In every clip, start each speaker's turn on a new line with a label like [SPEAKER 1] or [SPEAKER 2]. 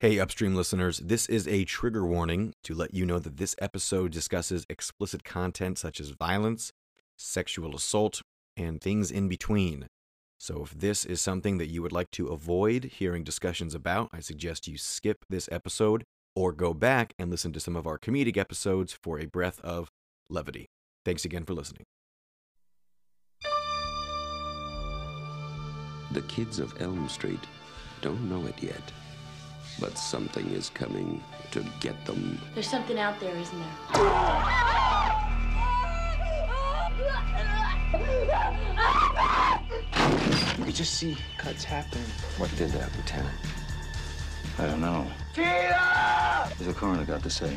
[SPEAKER 1] Hey, Upstream listeners, this is a trigger warning to let you know that this episode discusses explicit content such as violence, sexual assault, and things in between. So, if this is something that you would like to avoid hearing discussions about, I suggest you skip this episode or go back and listen to some of our comedic episodes for a breath of levity. Thanks again for listening.
[SPEAKER 2] The kids of Elm Street don't know it yet, but something is coming to get them.
[SPEAKER 3] There's something out there, isn't there?
[SPEAKER 4] We just see cuts happen.
[SPEAKER 5] What did that, Lieutenant?
[SPEAKER 6] I don't know. What's the coroner got to say?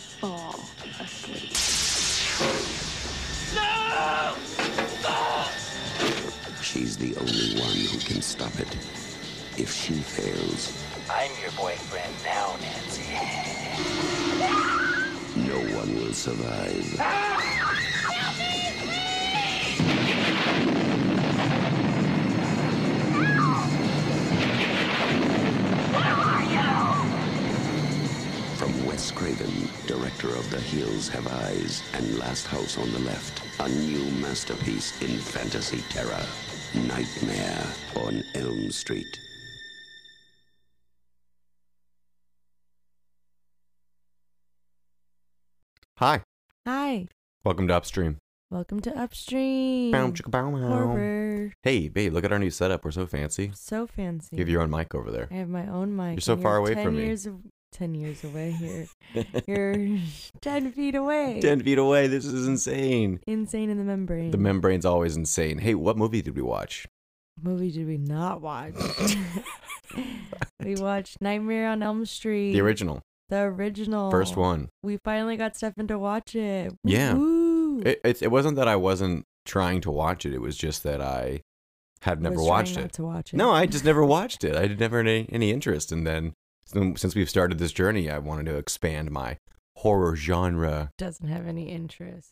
[SPEAKER 3] fall asleep.
[SPEAKER 2] She's the only one who can stop it. If she fails,
[SPEAKER 7] I'm your boyfriend now, Nancy.
[SPEAKER 2] no one will survive. From Wes Craven, director of The Hills Have Eyes and Last House on the Left, a new masterpiece in fantasy terror. Nightmare on Elm Street.
[SPEAKER 1] Hi,
[SPEAKER 8] Hi,
[SPEAKER 1] welcome to Upstream.
[SPEAKER 8] welcome to Upstream.
[SPEAKER 1] Bow, chicka, bow, wow.
[SPEAKER 8] Horror.
[SPEAKER 1] Hey, babe, look at our new setup. We're so fancy.
[SPEAKER 8] So fancy.
[SPEAKER 1] You have your own mic over there.
[SPEAKER 8] I have my own mic.
[SPEAKER 1] You're so
[SPEAKER 8] and
[SPEAKER 1] far away
[SPEAKER 8] 10
[SPEAKER 1] from me.
[SPEAKER 8] years Of, Ten years away here. You're ten feet away.
[SPEAKER 1] 10 feet away. This is insane.
[SPEAKER 8] Insane in the membrane.
[SPEAKER 1] The membrane's always insane. Hey, what movie did we watch?
[SPEAKER 8] movie did we not watch? we watched Nightmare on Elm Street.
[SPEAKER 1] The original,
[SPEAKER 8] The original.
[SPEAKER 1] first one.
[SPEAKER 8] We finally got Stefan to watch it.
[SPEAKER 1] Yeah. It, it, it wasn't that I wasn't trying to watch it. It was just that I had never watched it.
[SPEAKER 8] To watch it.
[SPEAKER 1] No, I just never watched it. I had never had any, any interest. And then since we've started this journey, I wanted to expand my horror genre.
[SPEAKER 8] doesn't have any interest.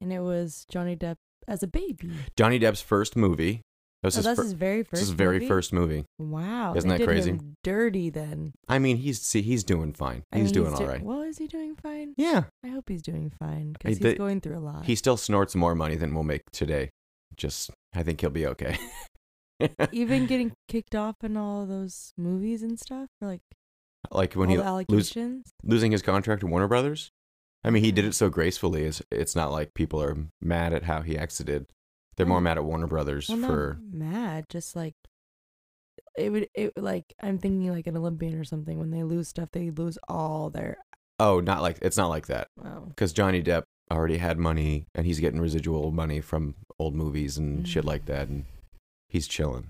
[SPEAKER 8] And it was Johnny Depp as a baby.
[SPEAKER 1] Johnny Depp's first movie. That was
[SPEAKER 8] Oh,
[SPEAKER 1] his,
[SPEAKER 8] that's
[SPEAKER 1] fir-
[SPEAKER 8] his very
[SPEAKER 1] this
[SPEAKER 8] first.
[SPEAKER 1] is his very
[SPEAKER 8] movie?
[SPEAKER 1] first movie.
[SPEAKER 8] Wow,
[SPEAKER 1] Isn't that crazy?
[SPEAKER 8] dirty then.
[SPEAKER 1] I mean, he's see, he's doing fine.
[SPEAKER 8] I
[SPEAKER 1] He's
[SPEAKER 8] mean,
[SPEAKER 1] doing all
[SPEAKER 8] do-
[SPEAKER 1] right.
[SPEAKER 8] Well, is he doing fine?
[SPEAKER 1] Yeah,
[SPEAKER 8] I hope he's doing fine because he's going through a lot.
[SPEAKER 1] he still snorts more money than we'll make today. Just, I think he'll be okay.
[SPEAKER 8] even getting kicked off in all of those movies and stuff, or like
[SPEAKER 1] like when
[SPEAKER 8] all
[SPEAKER 1] he lose, losing his contract to Warner Brothers. I mean, he did it so gracefully. It's, it's not like people are mad at how he exited. They're more mad at Warner Brothers
[SPEAKER 8] well,
[SPEAKER 1] for.
[SPEAKER 8] not mad, just like it would. It like I'm thinking like an Olympian or something. When they lose stuff, they lose all their.
[SPEAKER 1] Oh, not like it's not like that
[SPEAKER 8] Oh,
[SPEAKER 1] because Johnny Depp already had money and he's getting residual money from old movies and shit
[SPEAKER 8] Mm.
[SPEAKER 1] like that, and he's chilling.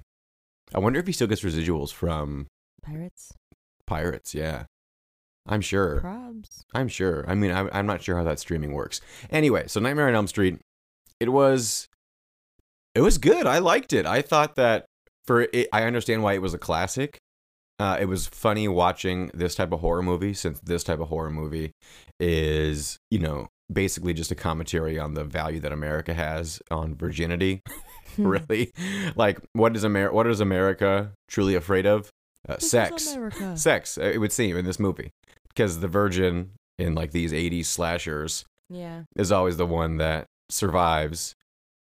[SPEAKER 1] I wonder if he still gets residuals from
[SPEAKER 8] pirates,
[SPEAKER 1] Pirates. Yeah, I'm sure.
[SPEAKER 8] probs.
[SPEAKER 1] I'm sure. I mean, I'm, I'm not sure how that streaming works. Anyway, so Nightmare on Elm Street, it was, it was good. I liked it. I thought that for it, I understand why it was a classic. Uh, it was funny watching this type of horror movie since this type of horror movie is, you know, basically just a commentary on the value that America has on virginity. really, like what is Amer- What is America truly afraid of? Uh, sex sex uh, it would seem in this movie because the virgin in like these 80s slashers
[SPEAKER 8] Yeah.
[SPEAKER 1] is always the one that survives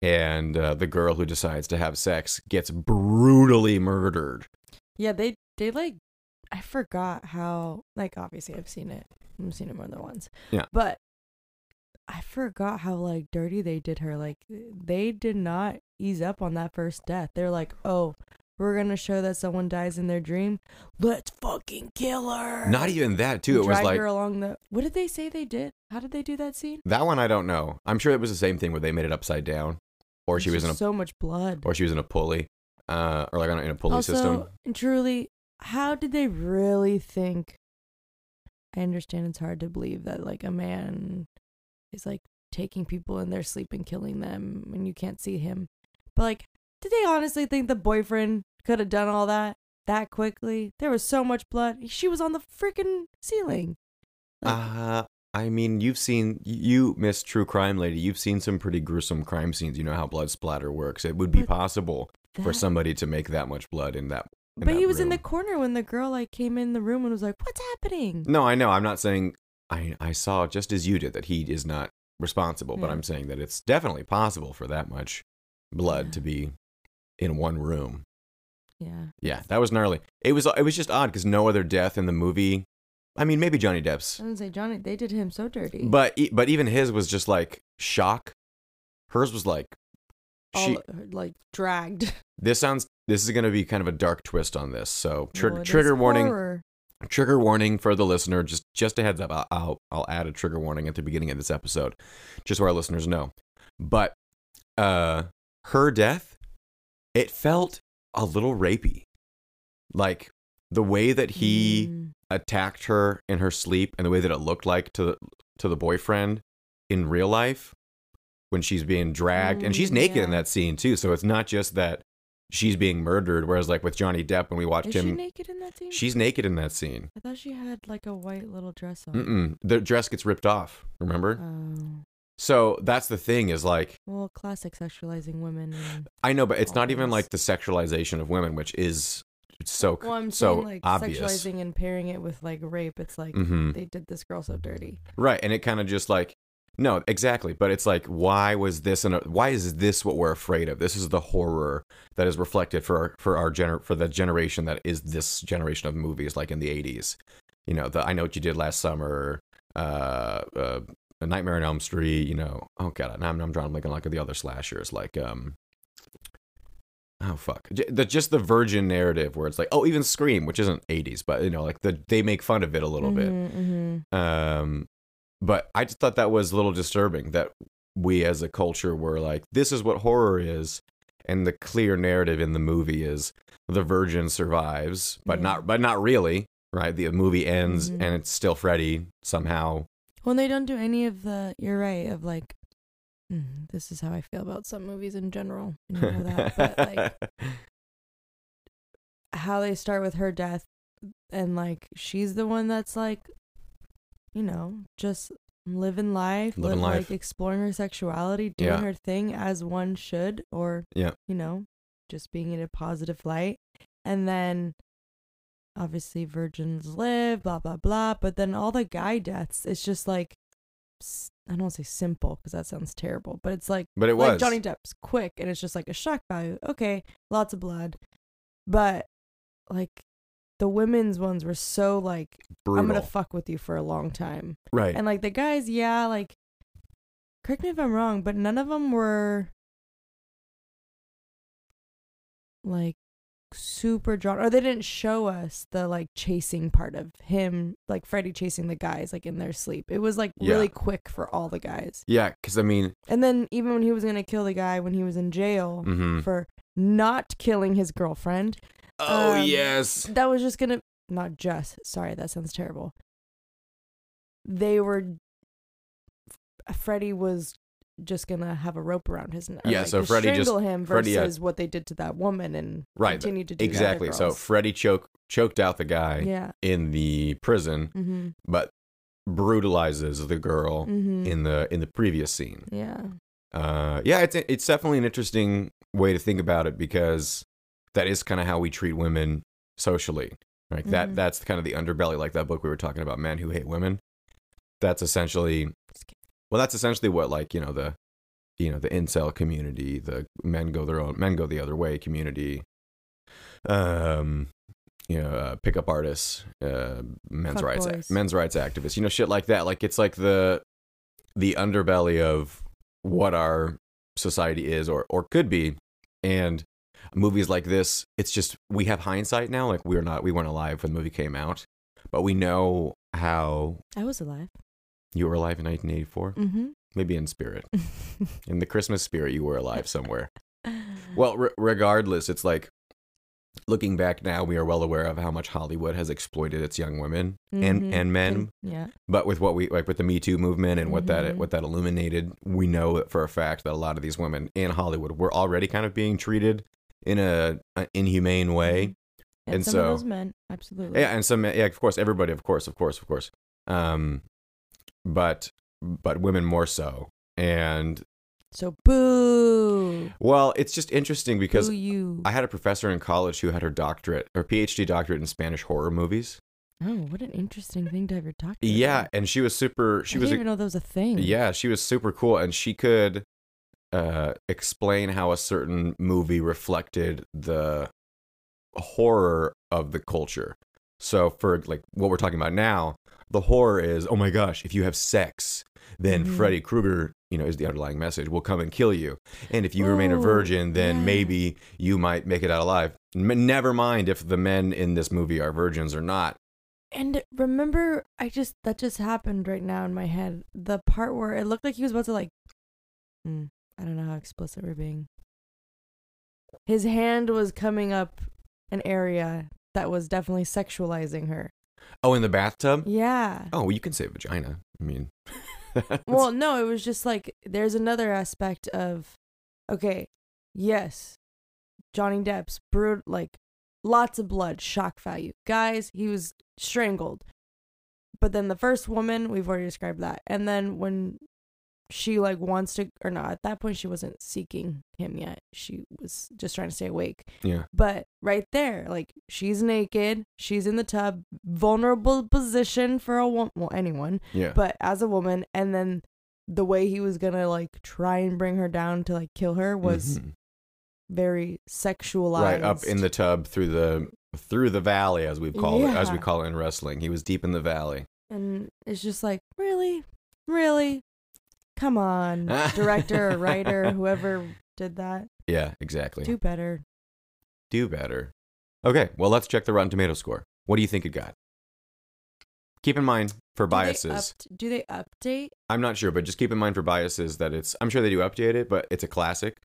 [SPEAKER 1] and uh, the girl who decides to have sex gets brutally murdered
[SPEAKER 8] Yeah, they they like I forgot how like obviously I've seen it. I've seen it more than once.
[SPEAKER 1] Yeah.
[SPEAKER 8] But I forgot how like dirty they did her. Like they did not ease up on that first death. They're like, "Oh, we're to show that someone dies in their dream. Let's fucking kill her."
[SPEAKER 1] not even that too it was
[SPEAKER 8] Drag
[SPEAKER 1] like
[SPEAKER 8] her along the What did they say they did? How did they do that scene?
[SPEAKER 1] that one i don't know i'm sure it was the same thing where they made it upside down or she was in a
[SPEAKER 8] just so much blood.
[SPEAKER 1] or she was in a pulley uh or like on a- in a pulley
[SPEAKER 8] also,
[SPEAKER 1] system
[SPEAKER 8] and truly, how did they really think I understand it's hard to believe that like a man is like taking people in their sleep and killing them and you can't see him. But like, did they honestly think the boyfriend could have done all that that quickly? There was so much blood. She was on the freaking ceiling. Like,
[SPEAKER 1] Uh, I mean, you've seen you, Miss True Crime Lady. You've seen some pretty gruesome crime scenes. You know how blood splatter works. It would be possible for somebody to make that much blood in that. in
[SPEAKER 8] But
[SPEAKER 1] that
[SPEAKER 8] he was in the corner when the girl like came in the room and was like, "What's happening?"
[SPEAKER 1] No, I know. I'm not saying I I saw just as you did that he is not responsible, but I'm saying that it's definitely possible for that much blood
[SPEAKER 8] Yeah.
[SPEAKER 1] to be in one room.
[SPEAKER 8] Yeah.
[SPEAKER 1] Yeah, that was gnarly. It was it was just odd because no other death in the movie. I mean, maybe Johnny Depp's,
[SPEAKER 8] I gonna say Johnny. They did him so dirty.
[SPEAKER 1] but but even his was just like shock. Hers was like she.
[SPEAKER 8] all like dragged.
[SPEAKER 1] This sounds. This is gonna be kind of a dark twist on this. So tr-
[SPEAKER 8] is
[SPEAKER 1] trigger warning.
[SPEAKER 8] horror.
[SPEAKER 1] trigger warning for the listener just just a heads up I'll, I'll i'll add a trigger warning at the beginning of this episode just so our listeners know but uh her death it felt a little rapey like the way that he
[SPEAKER 8] Mm.
[SPEAKER 1] attacked her in her sleep and the way that it looked like to the to the boyfriend in real life when she's being dragged and she's
[SPEAKER 8] Mm,
[SPEAKER 1] naked in that scene too so it's not just that she's being murdered whereas like with johnny depp when we watched
[SPEAKER 8] Is
[SPEAKER 1] him
[SPEAKER 8] she naked in that scene?
[SPEAKER 1] she's naked in that scene
[SPEAKER 8] I thought she had like a white little dress on.
[SPEAKER 1] Mm-mm. The dress gets ripped off. Remember?
[SPEAKER 8] Oh,
[SPEAKER 1] so that's the thing is like
[SPEAKER 8] well, classic sexualizing women.
[SPEAKER 1] I know, but it's not even like the sexualization of women, which is so
[SPEAKER 8] well, I'm
[SPEAKER 1] so
[SPEAKER 8] saying like
[SPEAKER 1] obvious.
[SPEAKER 8] sexualizing and pairing it with like rape. It's like
[SPEAKER 1] mm-hmm.
[SPEAKER 8] they did this girl so dirty.
[SPEAKER 1] Right, and it kind of just like no, exactly. But it's like, why was this? And why is this what we're afraid of? This is the horror that is reflected for our, for our gener for the generation that is this generation of movies, like in the '80s. You know, the I know what you did last summer. Uh, uh, A Nightmare on Elm Street. You know, oh god, now I'm, I'm drawing like like the other slashers, like um. Oh fuck! J- The, just the virgin narrative where it's like, oh, even Scream, which isn't '80s, but you know, like the they make fun of it a little bit.
[SPEAKER 8] Mhm, mhm.
[SPEAKER 1] Um, but I just thought that was a little disturbing that we as a culture were like, this is what horror is. And the clear narrative in the movie is the virgin survives, but
[SPEAKER 8] Yeah.
[SPEAKER 1] not, but not really, right? The movie ends
[SPEAKER 8] Mhm.
[SPEAKER 1] and it's still Freddy somehow.
[SPEAKER 8] When they don't do any of the, you're right. Of like, mm, this is how I feel about some movies in general. You know that, but like how they start with her death, and like she's the one that's like, you know, just living life,
[SPEAKER 1] Living
[SPEAKER 8] li-
[SPEAKER 1] life.
[SPEAKER 8] like exploring her sexuality, doing
[SPEAKER 1] Yeah.
[SPEAKER 8] her thing as one should, or
[SPEAKER 1] Yeah.
[SPEAKER 8] you know, just being in a positive light, and then. Obviously, virgins live, blah blah blah. But then all the guy deaths, it's just like I don't want to say simple because that sounds terrible, but it's like
[SPEAKER 1] But it
[SPEAKER 8] like
[SPEAKER 1] was.
[SPEAKER 8] Johnny Depp's quick and it's just like a shock value. Okay, lots of blood, but like the women's ones were so like
[SPEAKER 1] Brutal.
[SPEAKER 8] I'm gonna fuck with you for a long time,
[SPEAKER 1] right.
[SPEAKER 8] and like the guys, yeah, like correct me if I'm wrong, but none of them were like super drawn or they didn't show us the like chasing part of him like Freddy chasing the guys like in their sleep. It was like
[SPEAKER 1] Yeah.
[SPEAKER 8] really quick for all the guys.
[SPEAKER 1] yeah. Cause I mean,
[SPEAKER 8] And then even when he was gonna kill the guy when he was in jail
[SPEAKER 1] mhm.
[SPEAKER 8] for not killing his girlfriend,
[SPEAKER 1] oh,
[SPEAKER 8] um,
[SPEAKER 1] yes.
[SPEAKER 8] that was just gonna not just sorry that sounds terrible. They were Freddy was just gonna have a rope around his neck.
[SPEAKER 1] Yeah,
[SPEAKER 8] like,
[SPEAKER 1] so
[SPEAKER 8] to
[SPEAKER 1] Freddy just-
[SPEAKER 8] strangle him
[SPEAKER 1] Freddy, yeah.
[SPEAKER 8] versus what they did to that woman and
[SPEAKER 1] Right.
[SPEAKER 8] continue to do
[SPEAKER 1] Exactly. So. Freddy choke, choked out the guy
[SPEAKER 8] yeah.
[SPEAKER 1] in the prison,
[SPEAKER 8] Mm-hmm.
[SPEAKER 1] but brutalizes the girl
[SPEAKER 8] Mm-hmm.
[SPEAKER 1] in the in the previous scene.
[SPEAKER 8] yeah.
[SPEAKER 1] Uh, yeah, it's it's definitely an interesting way to think about it because that is kind of how we treat women socially. Right? That
[SPEAKER 8] Mhm.
[SPEAKER 1] that's kind of the underbelly, like that book we were talking about, men who hate women. That's essentially, well, that's essentially what like you know the, you know the incel community, the men go their own, men go the other way community. Um, you know, uh, pickup artists, uh, men's
[SPEAKER 8] Fuck
[SPEAKER 1] rights,
[SPEAKER 8] boys.
[SPEAKER 1] men's rights activists, you know, shit like that. Like it's like the, the underbelly of what our society is or or could be, and movies like this, it's just we have hindsight now. Like we're not, we weren't alive when the movie came out, but we know how
[SPEAKER 8] I was alive.
[SPEAKER 1] You were alive in 1984.
[SPEAKER 8] Mm-hmm.
[SPEAKER 1] Maybe in spirit, in the Christmas spirit, you were alive somewhere. Well, re- regardless, it's like looking back now, we are well aware of how much Hollywood has exploited its young women and
[SPEAKER 8] Mhm.
[SPEAKER 1] and men.
[SPEAKER 8] Yeah.
[SPEAKER 1] But with what we like with the Me Too movement and what that
[SPEAKER 8] Mhm.
[SPEAKER 1] what that illuminated, we know for a fact that a lot of these women in Hollywood were already kind of being treated in a, a inhumane way.
[SPEAKER 8] And,
[SPEAKER 1] And
[SPEAKER 8] some
[SPEAKER 1] so-
[SPEAKER 8] of those men, absolutely.
[SPEAKER 1] Yeah, and some yeah, of course, everybody, of course, of course, of course. Um, but but women more so. And
[SPEAKER 8] So boo.
[SPEAKER 1] well, it's just interesting because. I had a professor in college who had her doctorate her PhD doctorate in Spanish horror movies.
[SPEAKER 8] oh, what an interesting thing to ever talk to.
[SPEAKER 1] Yeah, and she was super. She
[SPEAKER 8] I
[SPEAKER 1] was
[SPEAKER 8] didn't even know that was a thing.
[SPEAKER 1] Yeah, she was super cool, and she could uh, explain how a certain movie reflected the horror of the culture. So, for like what we're talking about now, the horror is, oh my gosh, if you have sex, then
[SPEAKER 8] Mhm.
[SPEAKER 1] Freddy Krueger, you know, is the underlying message, will come and kill you. And if you remain a virgin, then
[SPEAKER 8] yeah.
[SPEAKER 1] maybe you might make it out alive. M- never mind if the men in this movie are virgins or not.
[SPEAKER 8] And remember, I just that just happened right now in my head. The part where it looked like he was about to like, Hmm, I don't know how explicit we're being. His hand was coming up an area that was definitely sexualizing her.
[SPEAKER 1] Oh, in the bathtub?
[SPEAKER 8] Yeah.
[SPEAKER 1] Oh, well, you can say vagina. I mean,
[SPEAKER 8] Well, no, it was just like there's another aspect of, okay, yes, Johnny Depp's brute like lots of blood, shock value. Guys, he was strangled. But then the first woman, we've already described that. And then when she like wants to or not, at that point she wasn't seeking him yet. She was just trying to stay awake.
[SPEAKER 1] yeah.
[SPEAKER 8] But right there, like she's naked, she's in the tub, vulnerable position for a woman, well, anyone
[SPEAKER 1] Yeah.
[SPEAKER 8] but as a woman and then the way he was gonna like try and bring her down to like kill her was
[SPEAKER 1] Mhm.
[SPEAKER 8] very sexualized
[SPEAKER 1] right up in the tub through the through the valley as we call it as we call it in wrestling. He was deep in the valley.
[SPEAKER 8] and it's just like really really come on director or writer whoever did that
[SPEAKER 1] Yeah, exactly.
[SPEAKER 8] do better
[SPEAKER 1] Do better. Okay, well let's check the Rotten Tomato score. What do you think it got? Keep in mind for
[SPEAKER 8] Do they
[SPEAKER 1] biases.
[SPEAKER 8] up- do they update
[SPEAKER 1] I'm not sure, but just keep in mind for biases that it's I'm sure they do update it, but it's a classic.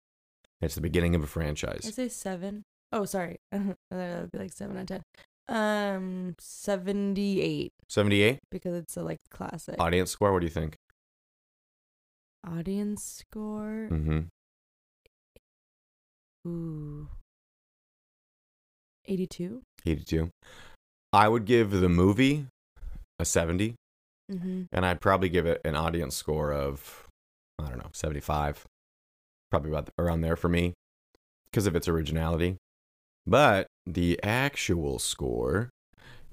[SPEAKER 1] It's the beginning of a franchise.
[SPEAKER 8] I say seven. Oh, sorry that would be like seven out of ten um 78
[SPEAKER 1] 78
[SPEAKER 8] because it's a like classic
[SPEAKER 1] audience score, what do you think?
[SPEAKER 8] Audience score
[SPEAKER 1] Mhm.
[SPEAKER 8] Ooh. 82?
[SPEAKER 1] 82. I would give the movie a 70
[SPEAKER 8] Mm-hmm.
[SPEAKER 1] and I'd probably give it an audience score of I don't know, 75. Probably about around there for me because of its originality. But the actual score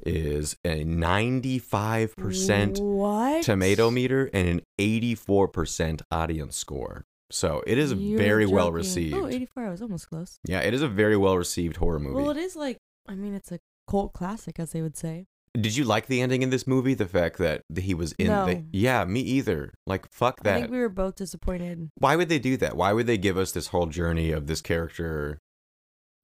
[SPEAKER 1] is a 95%
[SPEAKER 8] What?
[SPEAKER 1] tomato meter and an 84% audience score. So it is
[SPEAKER 8] You're
[SPEAKER 1] very well received.
[SPEAKER 8] Oh, 84. I was almost close.
[SPEAKER 1] Yeah, it is a very well received horror movie.
[SPEAKER 8] Well, it is like, I mean, it's a cult classic, as they would say.
[SPEAKER 1] Did you like the ending in this movie? The fact that he was in
[SPEAKER 8] No.
[SPEAKER 1] the Yeah, me either. Like fuck that.
[SPEAKER 8] I think we were both disappointed.
[SPEAKER 1] Why would they do that? Why would they give us this whole journey of this character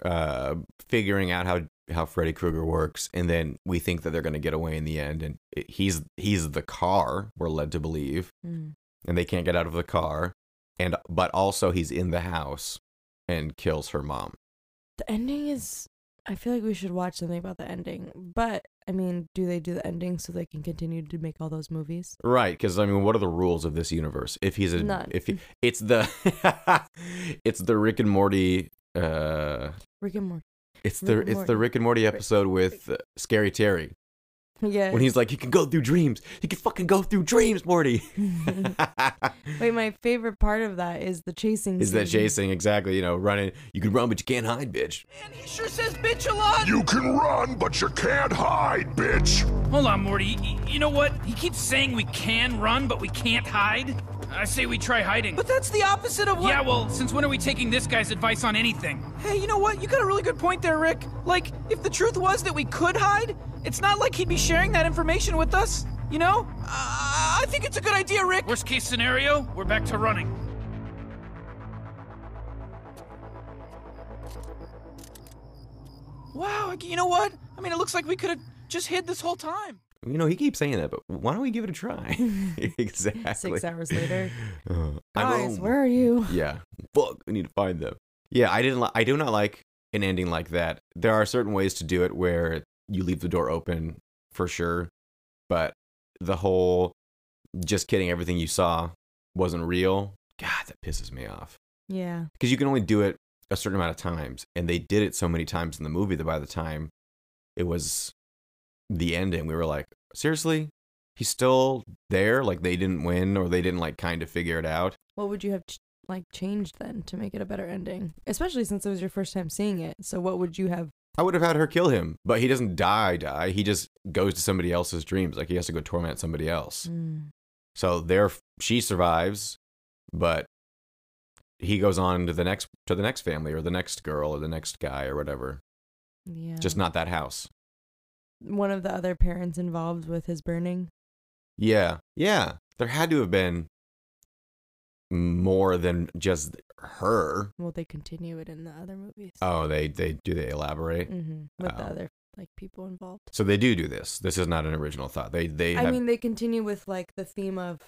[SPEAKER 1] uh figuring out how how Freddy Krueger works and then we think that they're going to get away in the end and it, he's he's the car we're led to believe
[SPEAKER 8] Mm.
[SPEAKER 1] and they can't get out of the car and but also he's in the house and kills her mom.
[SPEAKER 8] The ending is. I feel like we should watch something about the ending. But, I mean, do they do the ending so they can continue to make all those movies?
[SPEAKER 1] Right, because I mean, what are the rules of this universe? If he's a,
[SPEAKER 8] None.
[SPEAKER 1] if he, it's the, it's the Rick and Morty, uh,
[SPEAKER 8] Rick and Morty.
[SPEAKER 1] It's the,
[SPEAKER 8] Rick and
[SPEAKER 1] it's the Rick and Morty episode with uh, Scary Terry
[SPEAKER 8] Yeah.
[SPEAKER 1] when he's like, he can go through dreams, he can fucking go through dreams, Morty.
[SPEAKER 8] Wait, my favorite part of that is the chasing.
[SPEAKER 1] Is that
[SPEAKER 8] scene.
[SPEAKER 1] chasing exactly? You know, running. You can run, but you can't hide, bitch.
[SPEAKER 9] Man, he sure says bitch a lot.
[SPEAKER 10] You can run, but you can't hide, bitch.
[SPEAKER 9] Hold on, Morty. Y- You know what? He keeps saying we can run, but we can't hide. I say we try hiding.
[SPEAKER 11] But that's the opposite of what.
[SPEAKER 9] Yeah, well, since when are we taking this guy's advice on anything?
[SPEAKER 11] Hey, you know what? You got a really good point there, Rick. Like, if the truth was that we could hide, it's not like he'd be sharing that information with us. You know? Uh, I think it's a good idea, Rick.
[SPEAKER 9] Worst case scenario, we're back to running.
[SPEAKER 11] Wow, you know what? I mean, it looks like we could have just hid this whole time.
[SPEAKER 1] You know, he keeps saying that, but why don't we give it a try? exactly.
[SPEAKER 8] Six hours later.
[SPEAKER 1] Uh,
[SPEAKER 8] Guys, where are you?
[SPEAKER 1] Yeah. Fuck, we need to find them. Yeah, I didn't. Li- I do not like an ending like that. There are certain ways to do it where you leave the door open for sure, but the whole just kidding, everything you saw wasn't real. God, that pisses me off
[SPEAKER 8] Yeah.
[SPEAKER 1] because you can only do it a certain amount of times, and they did it so many times in the movie that by the time it was the ending, we were like, seriously, he's still there. Like they didn't win, or they didn't like kind of figure it out.
[SPEAKER 8] What would you have ch- like changed then to make it a better ending? Especially since it was your first time seeing it. So what would you have?
[SPEAKER 1] I would have had her kill him, but he doesn't die. Die. He just goes to somebody else's dreams. Like he has to go torment somebody else.
[SPEAKER 8] Mm.
[SPEAKER 1] So there, she survives, but he goes on to the next to the next family or the next girl or the next guy or whatever.
[SPEAKER 8] Yeah.
[SPEAKER 1] Just not that house.
[SPEAKER 8] One of the other parents involved with his burning.
[SPEAKER 1] Yeah, yeah. There had to have been more than just her.
[SPEAKER 8] Well, they continue it in the other movies.
[SPEAKER 1] Oh, they they do they elaborate?
[SPEAKER 8] hmm With the
[SPEAKER 1] Oh.
[SPEAKER 8] other like people involved.
[SPEAKER 1] So they do do this. This is not an original thought. They they
[SPEAKER 8] I
[SPEAKER 1] have,
[SPEAKER 8] mean, they continue with like the theme of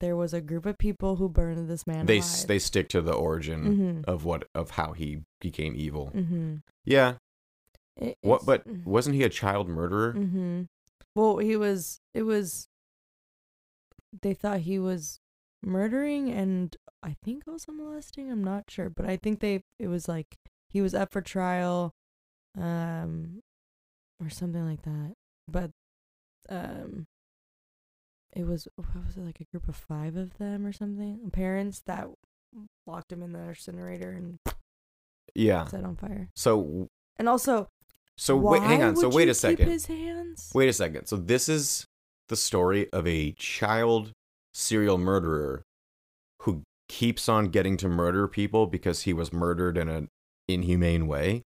[SPEAKER 8] there was a group of people who burned this man
[SPEAKER 1] they
[SPEAKER 8] alive.
[SPEAKER 1] they stick to the origin
[SPEAKER 8] Mhm.
[SPEAKER 1] of what of how he became evil.
[SPEAKER 8] Mm-hmm.
[SPEAKER 1] Yeah.
[SPEAKER 8] It,
[SPEAKER 1] What? But
[SPEAKER 8] mm.
[SPEAKER 1] wasn't he a child murderer?
[SPEAKER 8] Mm-hmm. Well, he was. It was. They thought he was murdering and I think also molesting. I'm not sure, but I think they. It was like he was up for trial, um, or something like that. But, um, it was what was it like a group of five of them or something? Parents that locked him in the incinerator and
[SPEAKER 1] Yeah.
[SPEAKER 8] set on fire.
[SPEAKER 1] So
[SPEAKER 8] And also,
[SPEAKER 1] so wait, hang on. So wait a second.
[SPEAKER 8] His hands.
[SPEAKER 1] Wait a second. So this is the story of a child serial murderer who keeps on getting to murder people because he was murdered in an inhumane way.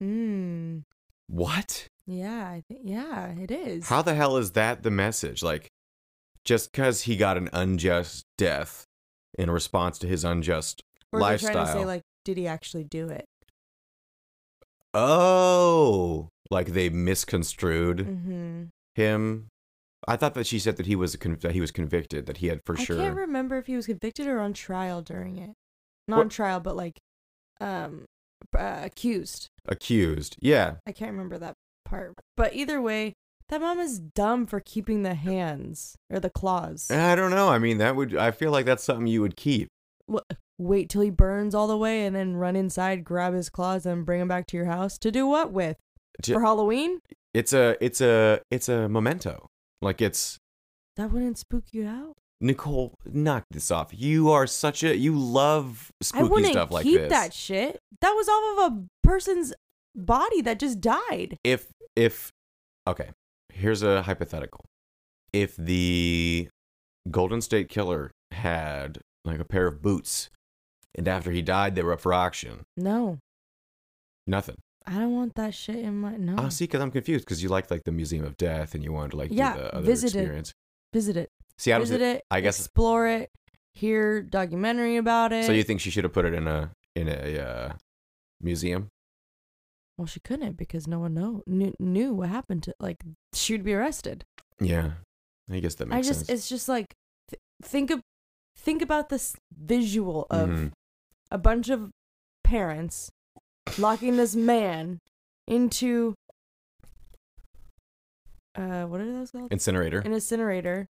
[SPEAKER 8] Hmm.
[SPEAKER 1] What?
[SPEAKER 8] Yeah, I think yeah, it is.
[SPEAKER 1] How the hell is that the message? Like just cuz he got an unjust death in response to his unjust
[SPEAKER 8] or
[SPEAKER 1] lifestyle.
[SPEAKER 8] trying to say like, did he actually do it?
[SPEAKER 1] Oh, like they misconstrued
[SPEAKER 8] Mm-hmm.
[SPEAKER 1] him. I thought that she said that he was con- that he was convicted, that he had for
[SPEAKER 8] I
[SPEAKER 1] sure.
[SPEAKER 8] I can't remember if he was convicted or on trial during it. Not
[SPEAKER 1] What-
[SPEAKER 8] on trial, but like, um, uh, accused.
[SPEAKER 1] accused. Yeah.
[SPEAKER 8] I can't remember that part. But either way, that mom is dumb for keeping the hands or the claws.
[SPEAKER 1] I don't know. I mean, that would I feel like that's something you would keep.
[SPEAKER 8] Wait till he burns all the way and then run inside, grab his claws, and bring him back to your house to do what with?
[SPEAKER 1] Ju-
[SPEAKER 8] For Halloween?
[SPEAKER 1] It's a it's a it's a memento. Like it's
[SPEAKER 8] That wouldn't spook you out.
[SPEAKER 1] Nicole, knock this off. You are such a you love spooky stuff like
[SPEAKER 8] keep
[SPEAKER 1] this.
[SPEAKER 8] that shit. That was off of a person's body that just died.
[SPEAKER 1] if if okay, here's a hypothetical. If the Golden State Killer had like a pair of boots and after he died they were up for auction,
[SPEAKER 8] No,
[SPEAKER 1] nothing.
[SPEAKER 8] I don't want that shit in my no.
[SPEAKER 1] Oh, see, because I'm confused because you like like the Museum of Death and you wanted to like
[SPEAKER 8] Yeah,
[SPEAKER 1] do the other
[SPEAKER 8] visit it.
[SPEAKER 1] experience.
[SPEAKER 8] Visit it.
[SPEAKER 1] See, I
[SPEAKER 8] Visit it.
[SPEAKER 1] I guess
[SPEAKER 8] explore it. Hear documentary about it.
[SPEAKER 1] so. You think she should have put it in a in a uh, museum?
[SPEAKER 8] Well, she couldn't because no one know knew, knew what happened to like she would be arrested.
[SPEAKER 1] Yeah, I guess that makes I
[SPEAKER 8] just
[SPEAKER 1] sense.
[SPEAKER 8] it's just like th- think of think about this visual of
[SPEAKER 1] Mhm.
[SPEAKER 8] a bunch of parents locking this man into uh what are those called?
[SPEAKER 1] Incinerator.
[SPEAKER 8] An incinerator.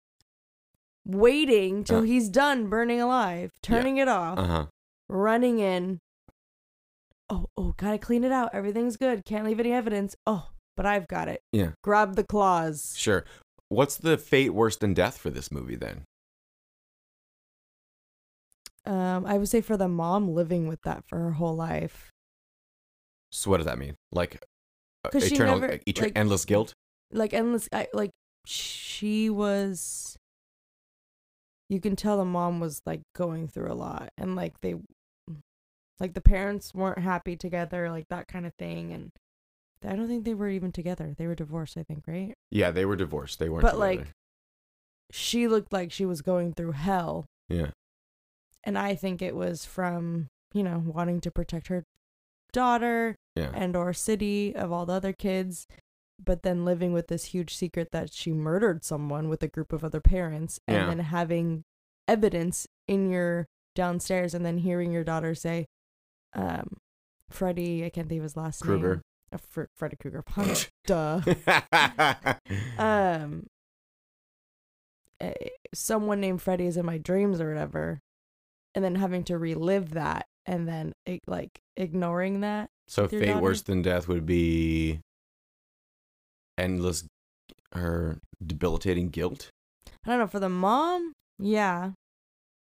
[SPEAKER 8] Waiting till
[SPEAKER 1] Uh.
[SPEAKER 8] he's done burning alive, turning it off,
[SPEAKER 1] Uh huh.
[SPEAKER 8] running in. Oh, oh, gotta clean it out. Everything's good. Can't leave any evidence. Oh, but I've got it.
[SPEAKER 1] Yeah.
[SPEAKER 8] Grab the claws.
[SPEAKER 1] Sure. What's the fate worse than death for this movie then?
[SPEAKER 8] Um, I would say for the mom living with that for her whole life.
[SPEAKER 1] So what does that mean? Like uh, eternal,
[SPEAKER 8] never,
[SPEAKER 1] eter-
[SPEAKER 8] like-
[SPEAKER 1] endless guilt?
[SPEAKER 8] Like endless I like she was you can tell the mom was like going through a lot and like they like the parents weren't happy together, like that kind of thing and I don't think they were even together. They were divorced, I think, right?
[SPEAKER 1] Yeah, they were divorced. They weren't.
[SPEAKER 8] But
[SPEAKER 1] together.
[SPEAKER 8] like she looked like she was going through hell
[SPEAKER 1] yeah,
[SPEAKER 8] and I think it was from, you know, wanting to protect her daughter
[SPEAKER 1] Yeah.
[SPEAKER 8] and or city of all the other kids, but then living with this huge secret that she murdered someone with a group of other parents and
[SPEAKER 1] Yeah.
[SPEAKER 8] then having evidence in your downstairs and then hearing your daughter say, um, Freddy. I can't think of his last
[SPEAKER 1] Krueger.
[SPEAKER 8] name. Uh, Fr- Freddy Krueger. punch Duh. um, eh, someone named Freddy is in my dreams or whatever, and then having to relive that, and then like ignoring that.
[SPEAKER 1] so fate
[SPEAKER 8] daughter.
[SPEAKER 1] worse than death would be endless or debilitating guilt.
[SPEAKER 8] I don't know for the mom. Yeah,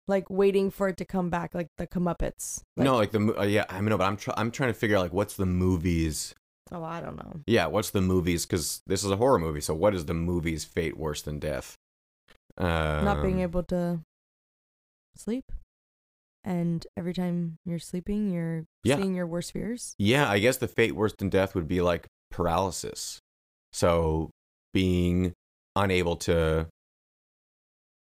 [SPEAKER 8] like waiting for it to come back, like the comeuppets. Like,
[SPEAKER 1] no, like the uh, yeah, I mean, no, but I'm try- I'm trying to figure out like what's the movies.
[SPEAKER 8] Oh, I don't know.
[SPEAKER 1] Yeah, what's the movies? Because this is a horror movie, so what is the movie's fate worse than death? Um,
[SPEAKER 8] Not being able to sleep, and every time you're sleeping, you're
[SPEAKER 1] Yeah.
[SPEAKER 8] seeing your worst fears.
[SPEAKER 1] Yeah, I guess the fate worse than death would be like paralysis. So being unable to.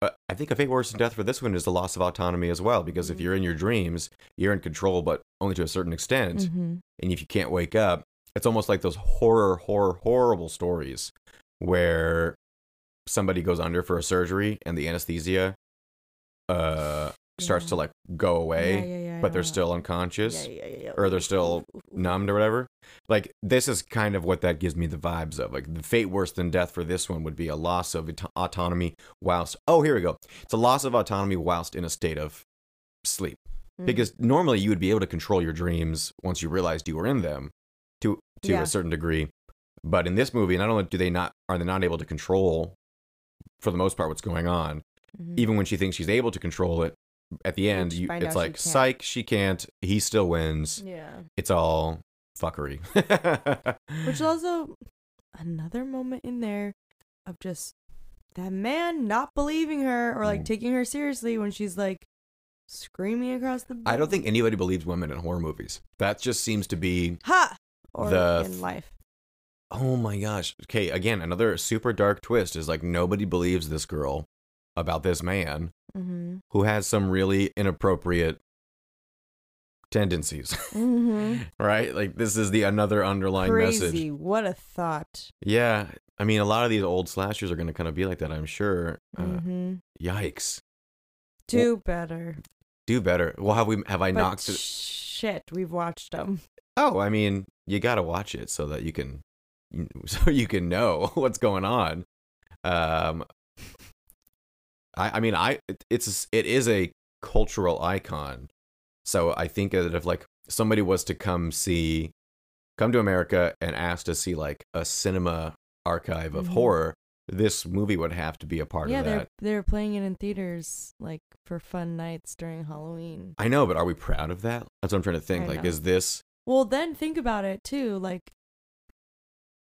[SPEAKER 1] Uh, I think a fate worse than death for this one is the loss of autonomy as well, because if
[SPEAKER 8] Mhm.
[SPEAKER 1] you're in your dreams, you're in control, but only to a certain extent.
[SPEAKER 8] Mm-hmm.
[SPEAKER 1] And if you can't wake up, it's almost like those horror, horror, horrible stories where somebody goes under for a surgery and the anesthesia uh starts to like go away,
[SPEAKER 8] Yeah, yeah, yeah,
[SPEAKER 1] but they're still unconscious
[SPEAKER 8] Yeah, yeah, yeah, yeah.
[SPEAKER 1] or they're still numbed or whatever. Like this is kind of what that gives me the vibes of. Like the fate worse than death for this one would be a loss of auto- autonomy whilst oh here we go. It's a loss of autonomy whilst in a state of sleep.
[SPEAKER 8] Mm.
[SPEAKER 1] Because normally you would be able to control your dreams once you realized you were in them to to a certain degree. But in this movie, not only do they not are they not able to control for the most part what's going on,
[SPEAKER 8] Mhm.
[SPEAKER 1] even when she thinks she's able to control it, at the end
[SPEAKER 8] you
[SPEAKER 1] it's
[SPEAKER 8] she
[SPEAKER 1] like
[SPEAKER 8] can't.
[SPEAKER 1] psych, she can't, he still wins
[SPEAKER 8] Yeah.
[SPEAKER 1] it's all fuckery.
[SPEAKER 8] Which is also another moment in there of just that man not believing her or like
[SPEAKER 1] Mm.
[SPEAKER 8] taking her seriously when she's like screaming across the.
[SPEAKER 1] I don't think anybody believes women in horror movies. That just seems to be
[SPEAKER 8] Ha! Or
[SPEAKER 1] the
[SPEAKER 8] in life.
[SPEAKER 1] oh my gosh. Okay, again, another super dark twist is like nobody believes this girl about this man
[SPEAKER 8] Mm-hmm.
[SPEAKER 1] who has some really inappropriate tendencies.
[SPEAKER 8] Mm-hmm.
[SPEAKER 1] right? Like this is the another underlying
[SPEAKER 8] Crazy.
[SPEAKER 1] message.
[SPEAKER 8] What a thought.
[SPEAKER 1] Yeah. I mean, a lot of these old slashers are going to kind of be like that, I'm sure. Uh,
[SPEAKER 8] mm-hmm.
[SPEAKER 1] Yikes.
[SPEAKER 8] Do better.
[SPEAKER 1] Do better. Well, have we have I
[SPEAKER 8] But
[SPEAKER 1] knocked it?
[SPEAKER 8] shit, we've watched them.
[SPEAKER 1] Oh, I mean, you got to watch it so that you can, so you can know what's going on. Um, I, I mean, I, it- it's, it is a cultural icon. So I think that if like somebody was to come see, come to America and ask to see like a cinema archive of
[SPEAKER 8] Mhm.
[SPEAKER 1] horror, this movie would have to be a part
[SPEAKER 8] yeah,
[SPEAKER 1] of
[SPEAKER 8] they're
[SPEAKER 1] that.
[SPEAKER 8] they're playing it in theaters like for fun nights during Halloween.
[SPEAKER 1] I know, but are we proud of that? That's what I'm trying to think.
[SPEAKER 8] I
[SPEAKER 1] like,
[SPEAKER 8] know.
[SPEAKER 1] is this?
[SPEAKER 8] Well, then think about it too. Like,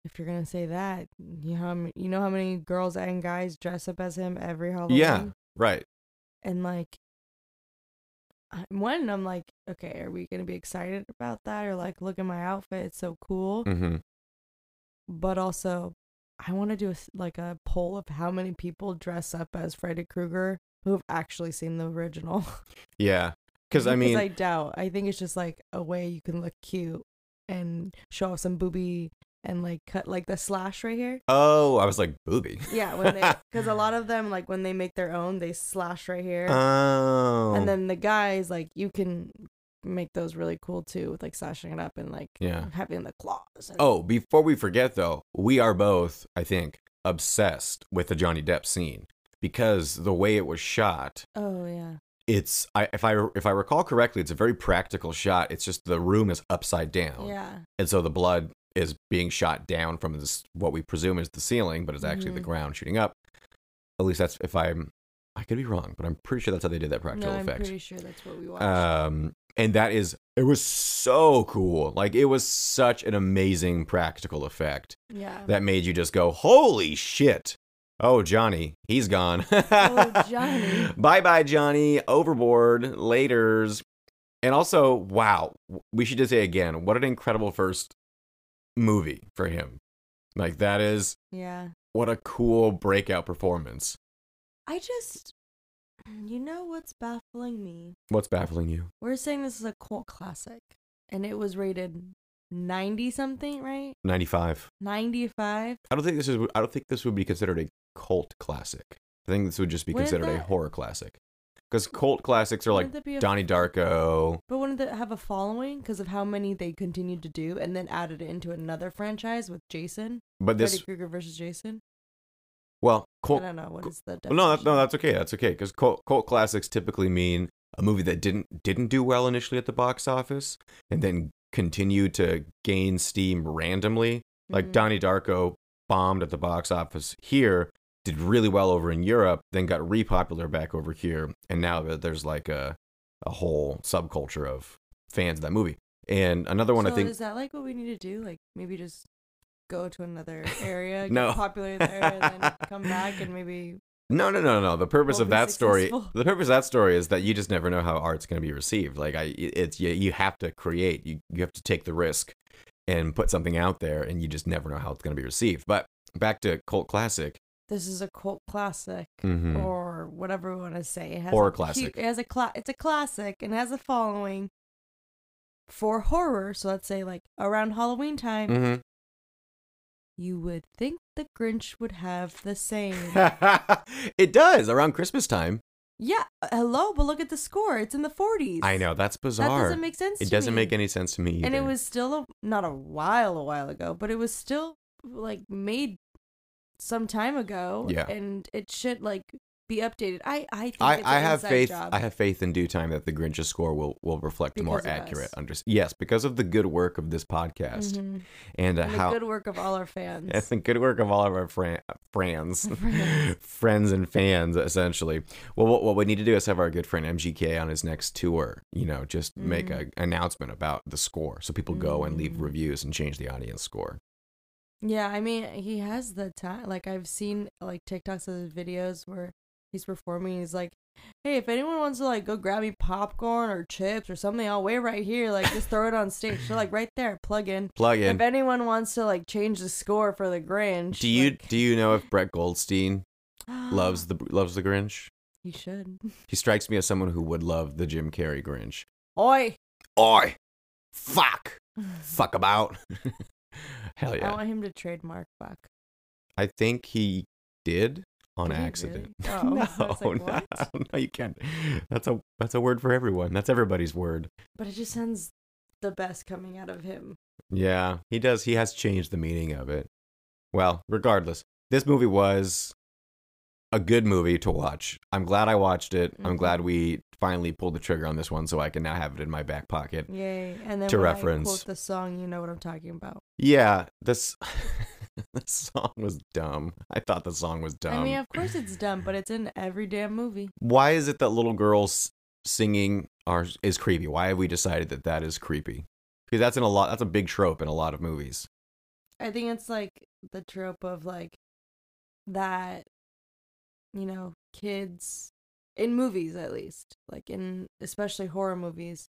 [SPEAKER 8] if you're gonna say that, you know, how m- you know how many girls and guys dress up as him every Halloween.
[SPEAKER 1] Yeah, right.
[SPEAKER 8] And like, I- one, I'm like, okay, are we gonna be excited about that, or like, look at my outfit, it's so cool.
[SPEAKER 1] Mm-hmm.
[SPEAKER 8] But also, I want to do a, like a poll of how many people dress up as Freddy Krueger who have actually seen the original.
[SPEAKER 1] Yeah, because I mean,
[SPEAKER 8] I doubt. I think it's just like a way you can look cute and show off some booby and like cut like the slash right here.
[SPEAKER 1] Oh, I was like booby.
[SPEAKER 8] Yeah, when they because a lot of them like when they make their own, they slash right here.
[SPEAKER 1] oh.
[SPEAKER 8] And then the guys like you can make those really cool too with like slashing it up and like
[SPEAKER 1] Yeah.
[SPEAKER 8] having the claws. And,
[SPEAKER 1] oh, before we forget though, we are both, I think, obsessed with the Johnny Depp scene because the way it was shot.
[SPEAKER 8] oh yeah.
[SPEAKER 1] It's I, if I if I recall correctly, it's a very practical shot. It's just the room is upside down,
[SPEAKER 8] Yeah.
[SPEAKER 1] and so the blood is being shot down from this what we presume is the ceiling, but it's actually the
[SPEAKER 8] Mhm.
[SPEAKER 1] ground shooting up. At least that's if I'm. I could be wrong, but I'm pretty sure that's how they did that practical
[SPEAKER 8] No, I'm
[SPEAKER 1] effect.
[SPEAKER 8] pretty sure that's what we watched.
[SPEAKER 1] um and that is it was so cool like it was such an amazing practical effect
[SPEAKER 8] yeah.
[SPEAKER 1] that made you just go holy shit oh johnny he's gone
[SPEAKER 8] Oh, Johnny.
[SPEAKER 1] bye bye johnny overboard laters and also wow we should just say again what an incredible first movie for him like that is
[SPEAKER 8] yeah.
[SPEAKER 1] what a cool breakout performance
[SPEAKER 8] I just you know what's baffling me?
[SPEAKER 1] what's baffling you
[SPEAKER 8] We're saying this is a cult classic, and it was rated ninety something, right?
[SPEAKER 1] 95
[SPEAKER 8] Ninety five.
[SPEAKER 1] I don't think this is. I don't think this would be considered a cult classic. I think this would just be
[SPEAKER 8] Wouldn't
[SPEAKER 1] considered a horror classic. Because cult classics are like
[SPEAKER 8] Wouldn't that be a-
[SPEAKER 1] Donnie Darko.
[SPEAKER 8] But wouldn't it have a following because of how many they continued to do and then added it into another franchise with Jason?
[SPEAKER 1] But this-
[SPEAKER 8] Freddy Krueger versus Jason.
[SPEAKER 1] Well, cult.
[SPEAKER 8] I don't know what is the.
[SPEAKER 1] Well, no, that, no, that's okay. That's okay because cult, cult classics typically mean a movie that didn't didn't do well initially at the box office and then continued to gain steam randomly. Like
[SPEAKER 8] Mhm.
[SPEAKER 1] Donnie Darko bombed at the box office here, did really well over in Europe, then got repopular back over here, and now that there's like a a whole subculture of fans of that movie. And another one
[SPEAKER 8] so
[SPEAKER 1] I think
[SPEAKER 8] is that like what we need to do? Like maybe just go to another area, get
[SPEAKER 1] No.
[SPEAKER 8] popular there, and then come back and maybe.
[SPEAKER 1] No, no, no, no. The purpose of that story, the purpose of that story is that you just never know how art's going to be received. Like I, it's you, you have to create. You you have to take the risk and put something out there, and you just never know how it's going to be received. But back to cult classic.
[SPEAKER 8] This is a cult classic,
[SPEAKER 1] Mhm.
[SPEAKER 8] or whatever we want to say. It has
[SPEAKER 1] Horror
[SPEAKER 8] a hu-
[SPEAKER 1] classic.
[SPEAKER 8] It has a cla- It's a classic and has a following for horror. So let's say like around Halloween time,
[SPEAKER 1] Mhm.
[SPEAKER 8] you would think the Grinch would have the same.
[SPEAKER 1] it does around Christmas time.
[SPEAKER 8] yeah, hello, but look at the score. It's in the 40s.
[SPEAKER 1] I know that's bizarre.
[SPEAKER 8] It doesn't make sense
[SPEAKER 1] It doesn't
[SPEAKER 8] me.
[SPEAKER 1] make any sense to me.
[SPEAKER 8] and it was still a, not a while a while ago but it was still like made some time ago
[SPEAKER 1] Yeah.
[SPEAKER 8] and it should like be updated i i think
[SPEAKER 1] I,
[SPEAKER 8] it's
[SPEAKER 1] I have faith.
[SPEAKER 8] job.
[SPEAKER 1] I have faith in due time that the Grinch's score will will reflect a more accurate. Under yes, because of the good work of this podcast
[SPEAKER 8] Mhm.
[SPEAKER 1] and, uh,
[SPEAKER 8] and
[SPEAKER 1] how
[SPEAKER 8] good work of all our fans
[SPEAKER 1] It's the good work of all of our fran- friends,
[SPEAKER 8] Friends.
[SPEAKER 1] friends and fans, essentially. Well, what, what we need to do is have our good friend MGK on his next tour. You know, just make
[SPEAKER 8] Mhm.
[SPEAKER 1] an announcement about the score, so people go and
[SPEAKER 8] Mm.
[SPEAKER 1] leave reviews and change the audience score.
[SPEAKER 8] Yeah i mean he has the time like i've seen like tiktoks of his videos where he's performing he's like hey if anyone wants to like go grab me popcorn or chips or something i'll wait right here like just throw it on stage so like right there plug in
[SPEAKER 1] Plug in.
[SPEAKER 8] if anyone wants to like change the score for the grinch
[SPEAKER 1] Do you
[SPEAKER 8] like,
[SPEAKER 1] do you know if Brett Goldstein loves the loves the Grinch?
[SPEAKER 8] he should
[SPEAKER 1] He strikes me as someone who would love the Jim Carrey Grinch.
[SPEAKER 8] oi
[SPEAKER 1] Oi, fuck, fuck about. Hell yeah.
[SPEAKER 8] I want him to trademark fuck.
[SPEAKER 1] I think he did on
[SPEAKER 8] Did
[SPEAKER 1] accident.
[SPEAKER 8] really? Oh,
[SPEAKER 1] no,
[SPEAKER 8] was like,
[SPEAKER 1] no, no, you can't. That's a that's a word for everyone. That's everybody's word.
[SPEAKER 8] But it just sounds the best coming out of him.
[SPEAKER 1] Yeah, he does. He has changed the meaning of it. Well, regardless, this movie was a good movie to watch. I'm glad I watched it. I'm
[SPEAKER 8] Mhm.
[SPEAKER 1] glad we finally pulled the trigger on this one, so I can now have it in my back pocket.
[SPEAKER 8] Yay. And then
[SPEAKER 1] To reference.
[SPEAKER 8] The song, you know what I'm talking about.
[SPEAKER 1] Yeah, this this song was dumb. I thought the song was dumb.
[SPEAKER 8] I mean, of course it's dumb, but it's in every damn movie.
[SPEAKER 1] Why is it that little girls singing are is creepy? Why have we decided that that is creepy? Because that's in a lot. That's a big trope in a lot of movies.
[SPEAKER 8] I think it's like the trope of like that, you know, kids in movies at least, like in especially horror movies,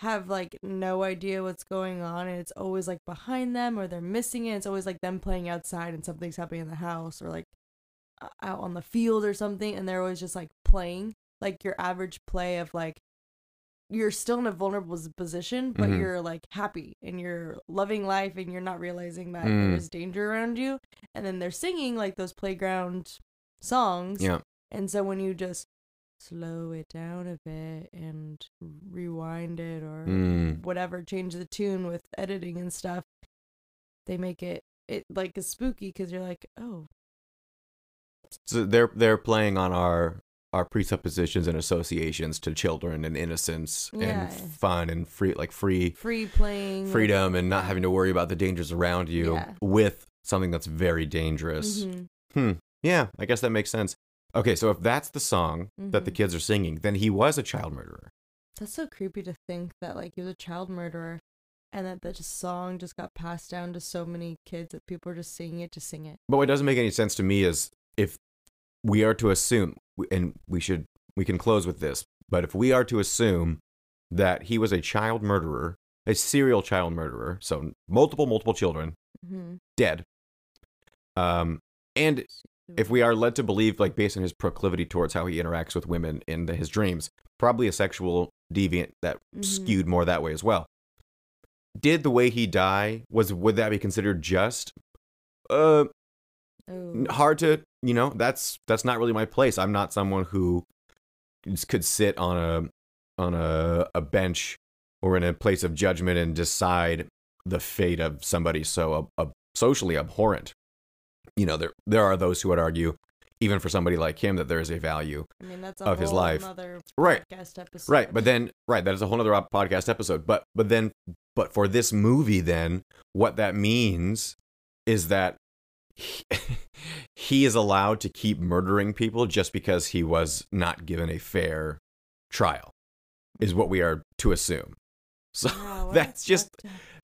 [SPEAKER 8] have like no idea what's going on and it's always like behind them or they're missing it. It's always like them playing outside and something's happening in the house or like out on the field or something and they're always just like playing like your average play of like you're still in a vulnerable position, but
[SPEAKER 1] Mhm.
[SPEAKER 8] you're like happy and you're loving life and you're not realizing that
[SPEAKER 1] Mm.
[SPEAKER 8] there's danger around you. And then they're singing like those playground songs.
[SPEAKER 1] Yeah.
[SPEAKER 8] And so when you just slow it down a bit and rewind it or
[SPEAKER 1] Mm.
[SPEAKER 8] whatever, change the tune with editing and stuff, they make it it like is spooky because you're like, oh,
[SPEAKER 1] So they're they're playing on our our presuppositions and associations to children and innocence
[SPEAKER 8] Yeah.
[SPEAKER 1] and fun and free like free
[SPEAKER 8] free playing,
[SPEAKER 1] freedom and not having to worry about the dangers around you
[SPEAKER 8] Yeah.
[SPEAKER 1] with something that's very dangerous.
[SPEAKER 8] Mhm.
[SPEAKER 1] Hmm. Yeah, I guess that makes sense. Okay, so if that's the song that the
[SPEAKER 8] Mhm.
[SPEAKER 1] kids are singing, then he was a child murderer.
[SPEAKER 8] That's so creepy to think that like he was a child murderer and that the just song just got passed down to so many kids that people are just singing it to sing it.
[SPEAKER 1] But what doesn't make any sense to me is if we are to assume, and we should, we can close with this, but if we are to assume that he was a child murderer, a serial child murderer, so multiple, multiple children
[SPEAKER 8] Mhm.
[SPEAKER 1] dead, um, and if we are led to believe, like based on his proclivity towards how he interacts with women in the, his dreams, probably a sexual deviant that
[SPEAKER 8] Mhm.
[SPEAKER 1] skewed more that way as well. Did the way he die was would that be considered just? Uh,
[SPEAKER 8] Oh.
[SPEAKER 1] hard to you know that's that's not really my place i'm not someone who could sit on a on a a bench or in a place of judgment and decide the fate of somebody so ab- ab- socially abhorrent. You know, there there are those who would argue, even for somebody like him, that there is a value
[SPEAKER 8] I mean, that's
[SPEAKER 1] of his life. right
[SPEAKER 8] podcast episode.
[SPEAKER 1] right but then right that is a whole other podcast episode but but then but for this movie then what that means is that he, he is allowed to keep murdering people just because he was not given a fair trial is what we are to assume so
[SPEAKER 8] Wow,
[SPEAKER 1] that's just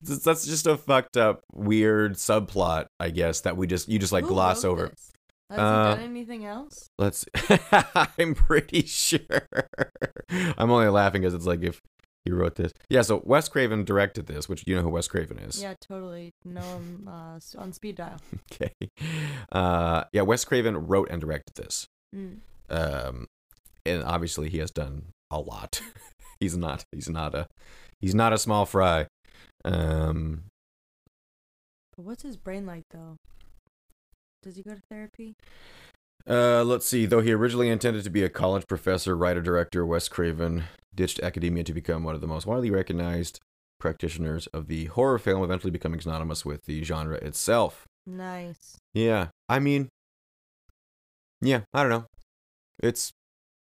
[SPEAKER 1] that's just a fucked up weird subplot i guess that we just you just like
[SPEAKER 8] Who
[SPEAKER 1] gloss over
[SPEAKER 8] this? Has
[SPEAKER 1] Uh,
[SPEAKER 8] he done anything else?
[SPEAKER 1] Let's. I'm pretty sure. I'm only laughing because it's like if he wrote this. Yeah. So Wes Craven directed this, which you know who Wes Craven is.
[SPEAKER 8] Yeah, totally. Know him uh, on speed dial.
[SPEAKER 1] Okay. Uh, yeah. Wes Craven wrote and directed this.
[SPEAKER 8] Mm.
[SPEAKER 1] Um, and obviously he has done a lot. he's not. He's not a. He's not a small fry. Um.
[SPEAKER 8] But what's his brain like though? Does he go to therapy?
[SPEAKER 1] Uh, let's see. Though he originally intended to be a college professor, writer, director, Wes Craven ditched academia to become one of the most widely recognized practitioners of the horror film, eventually becoming synonymous with the genre itself.
[SPEAKER 8] Nice.
[SPEAKER 1] Yeah, I mean, yeah, I don't know. It's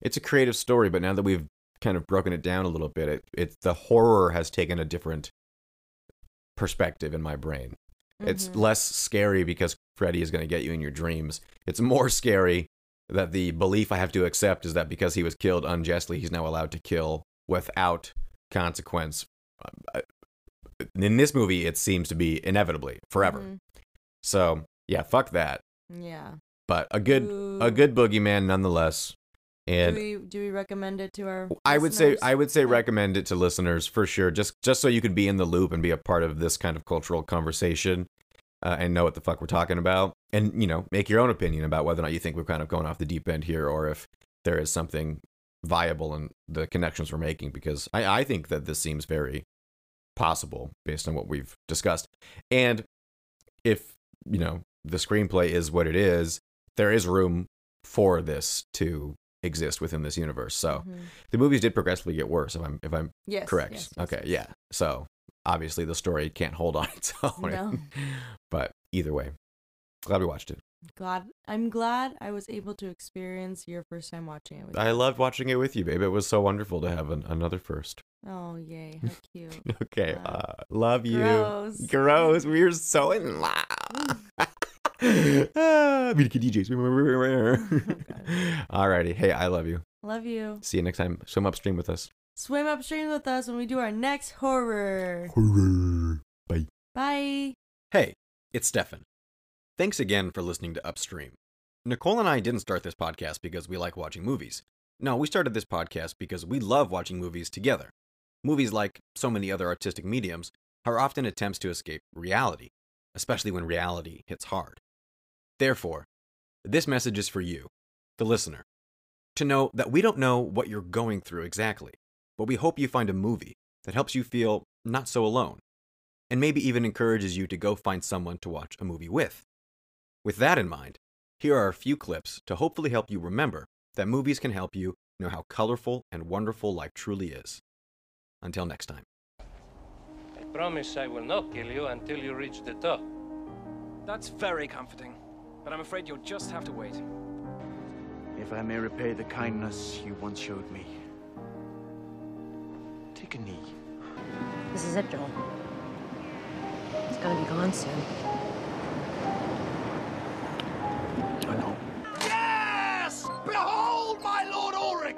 [SPEAKER 1] it's a creative story, but now that we've kind of broken it down a little bit, it, it the horror has taken a different perspective in my brain. It's
[SPEAKER 8] Mhm.
[SPEAKER 1] less scary because Freddy is going to get you in your dreams. It's more scary that the belief I have to accept is that because he was killed unjustly, he's now allowed to kill without consequence. Uh, In this movie, it seems to be inevitably forever.
[SPEAKER 8] Mhm.
[SPEAKER 1] So yeah, fuck that.
[SPEAKER 8] Yeah.
[SPEAKER 1] But a good a good boogeyman nonetheless. And
[SPEAKER 8] do we do we recommend it to our?
[SPEAKER 1] I would say? I would say recommend it to listeners for sure, just just so you could be in the loop and be a part of this kind of cultural conversation, uh, and know what the fuck we're talking about, and you know make your own opinion about whether or not you think we're kind of going off the deep end here, or if there is something viable in the connections we're making. Because I I think that this seems very possible based on what we've discussed, and if you know the screenplay is what it is, there is room for this to exist within this universe. So
[SPEAKER 8] Mhm.
[SPEAKER 1] the movies did progressively get worse. If I'm if I'm
[SPEAKER 8] Yes,
[SPEAKER 1] correct.
[SPEAKER 8] yes, yes,
[SPEAKER 1] okay, yeah. So obviously the story can't hold on its own.
[SPEAKER 8] No.
[SPEAKER 1] but either way, glad we watched it.
[SPEAKER 8] Glad I'm glad I was able to experience your first time watching it. With
[SPEAKER 1] I
[SPEAKER 8] you.
[SPEAKER 1] loved watching it with you, babe. It was so wonderful to have an, another first.
[SPEAKER 8] Oh yay! How cute.
[SPEAKER 1] Okay, uh, love you.
[SPEAKER 8] Gross.
[SPEAKER 1] Gross. We're so in love. Ah, American DJs. Alrighty. Hey, I love you.
[SPEAKER 8] Love you.
[SPEAKER 1] See you next time. Swim upstream with us.
[SPEAKER 8] Swim upstream with us when we do our next horror.
[SPEAKER 1] Horror. Bye.
[SPEAKER 8] Bye.
[SPEAKER 1] Hey, it's Stefan. Thanks again for listening to Upstream. Nicole and I didn't start this podcast because we like watching movies. No, we started this podcast because we love watching movies together. Movies, like so many other artistic mediums, are often attempts to escape reality, especially when reality hits hard. Therefore, this message is for you, the listener, to know that we don't know what you're going through exactly, but we hope you find a movie that helps you feel not so alone and maybe even encourages you to go find someone to watch a movie with. With that in mind, here are a few clips to hopefully help you remember that movies can help you know how colorful and wonderful life truly is. Until next time.
[SPEAKER 12] I promise I will not kill you until you reach the top.
[SPEAKER 11] That's very comforting, but I'm afraid you'll just have to wait.
[SPEAKER 4] If I may repay the kindness you once showed me. Take a knee.
[SPEAKER 13] This is it, Joel. It's gonna be gone soon.
[SPEAKER 4] I know.
[SPEAKER 10] Yes! Behold, my Lord Ulrich!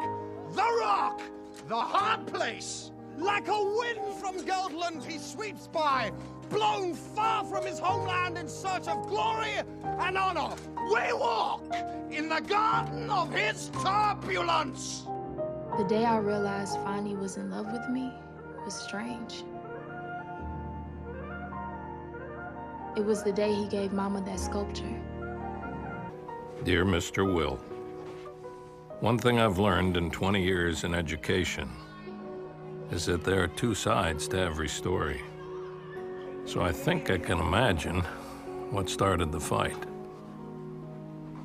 [SPEAKER 10] The Rock! The hard place! Like a wind from Gelderland, he sweeps by, blown far from his homeland in search of glory and honor. We walk in the garden of his turbulence!
[SPEAKER 14] The day I realized Fani was in love with me was strange. It was the day he gave Mama that sculpture.
[SPEAKER 15] Dear Mr. Will, one thing I've learned in 20 years in education is that there are two sides to every story. So I think I can imagine what started the fight.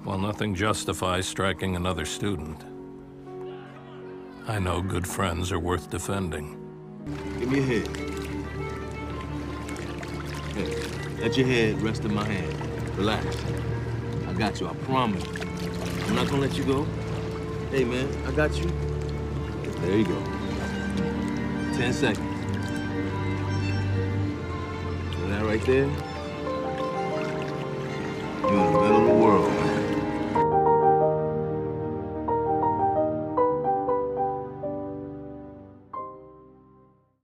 [SPEAKER 15] While nothing justifies striking another student, I know good friends are worth defending.
[SPEAKER 16] Give me your head. Hey, let your head rest in my hand. Relax. I got you, I promise. I'm not gonna let you go. Hey, man, I got you. There you go. Ten seconds. Right there, you're in the middle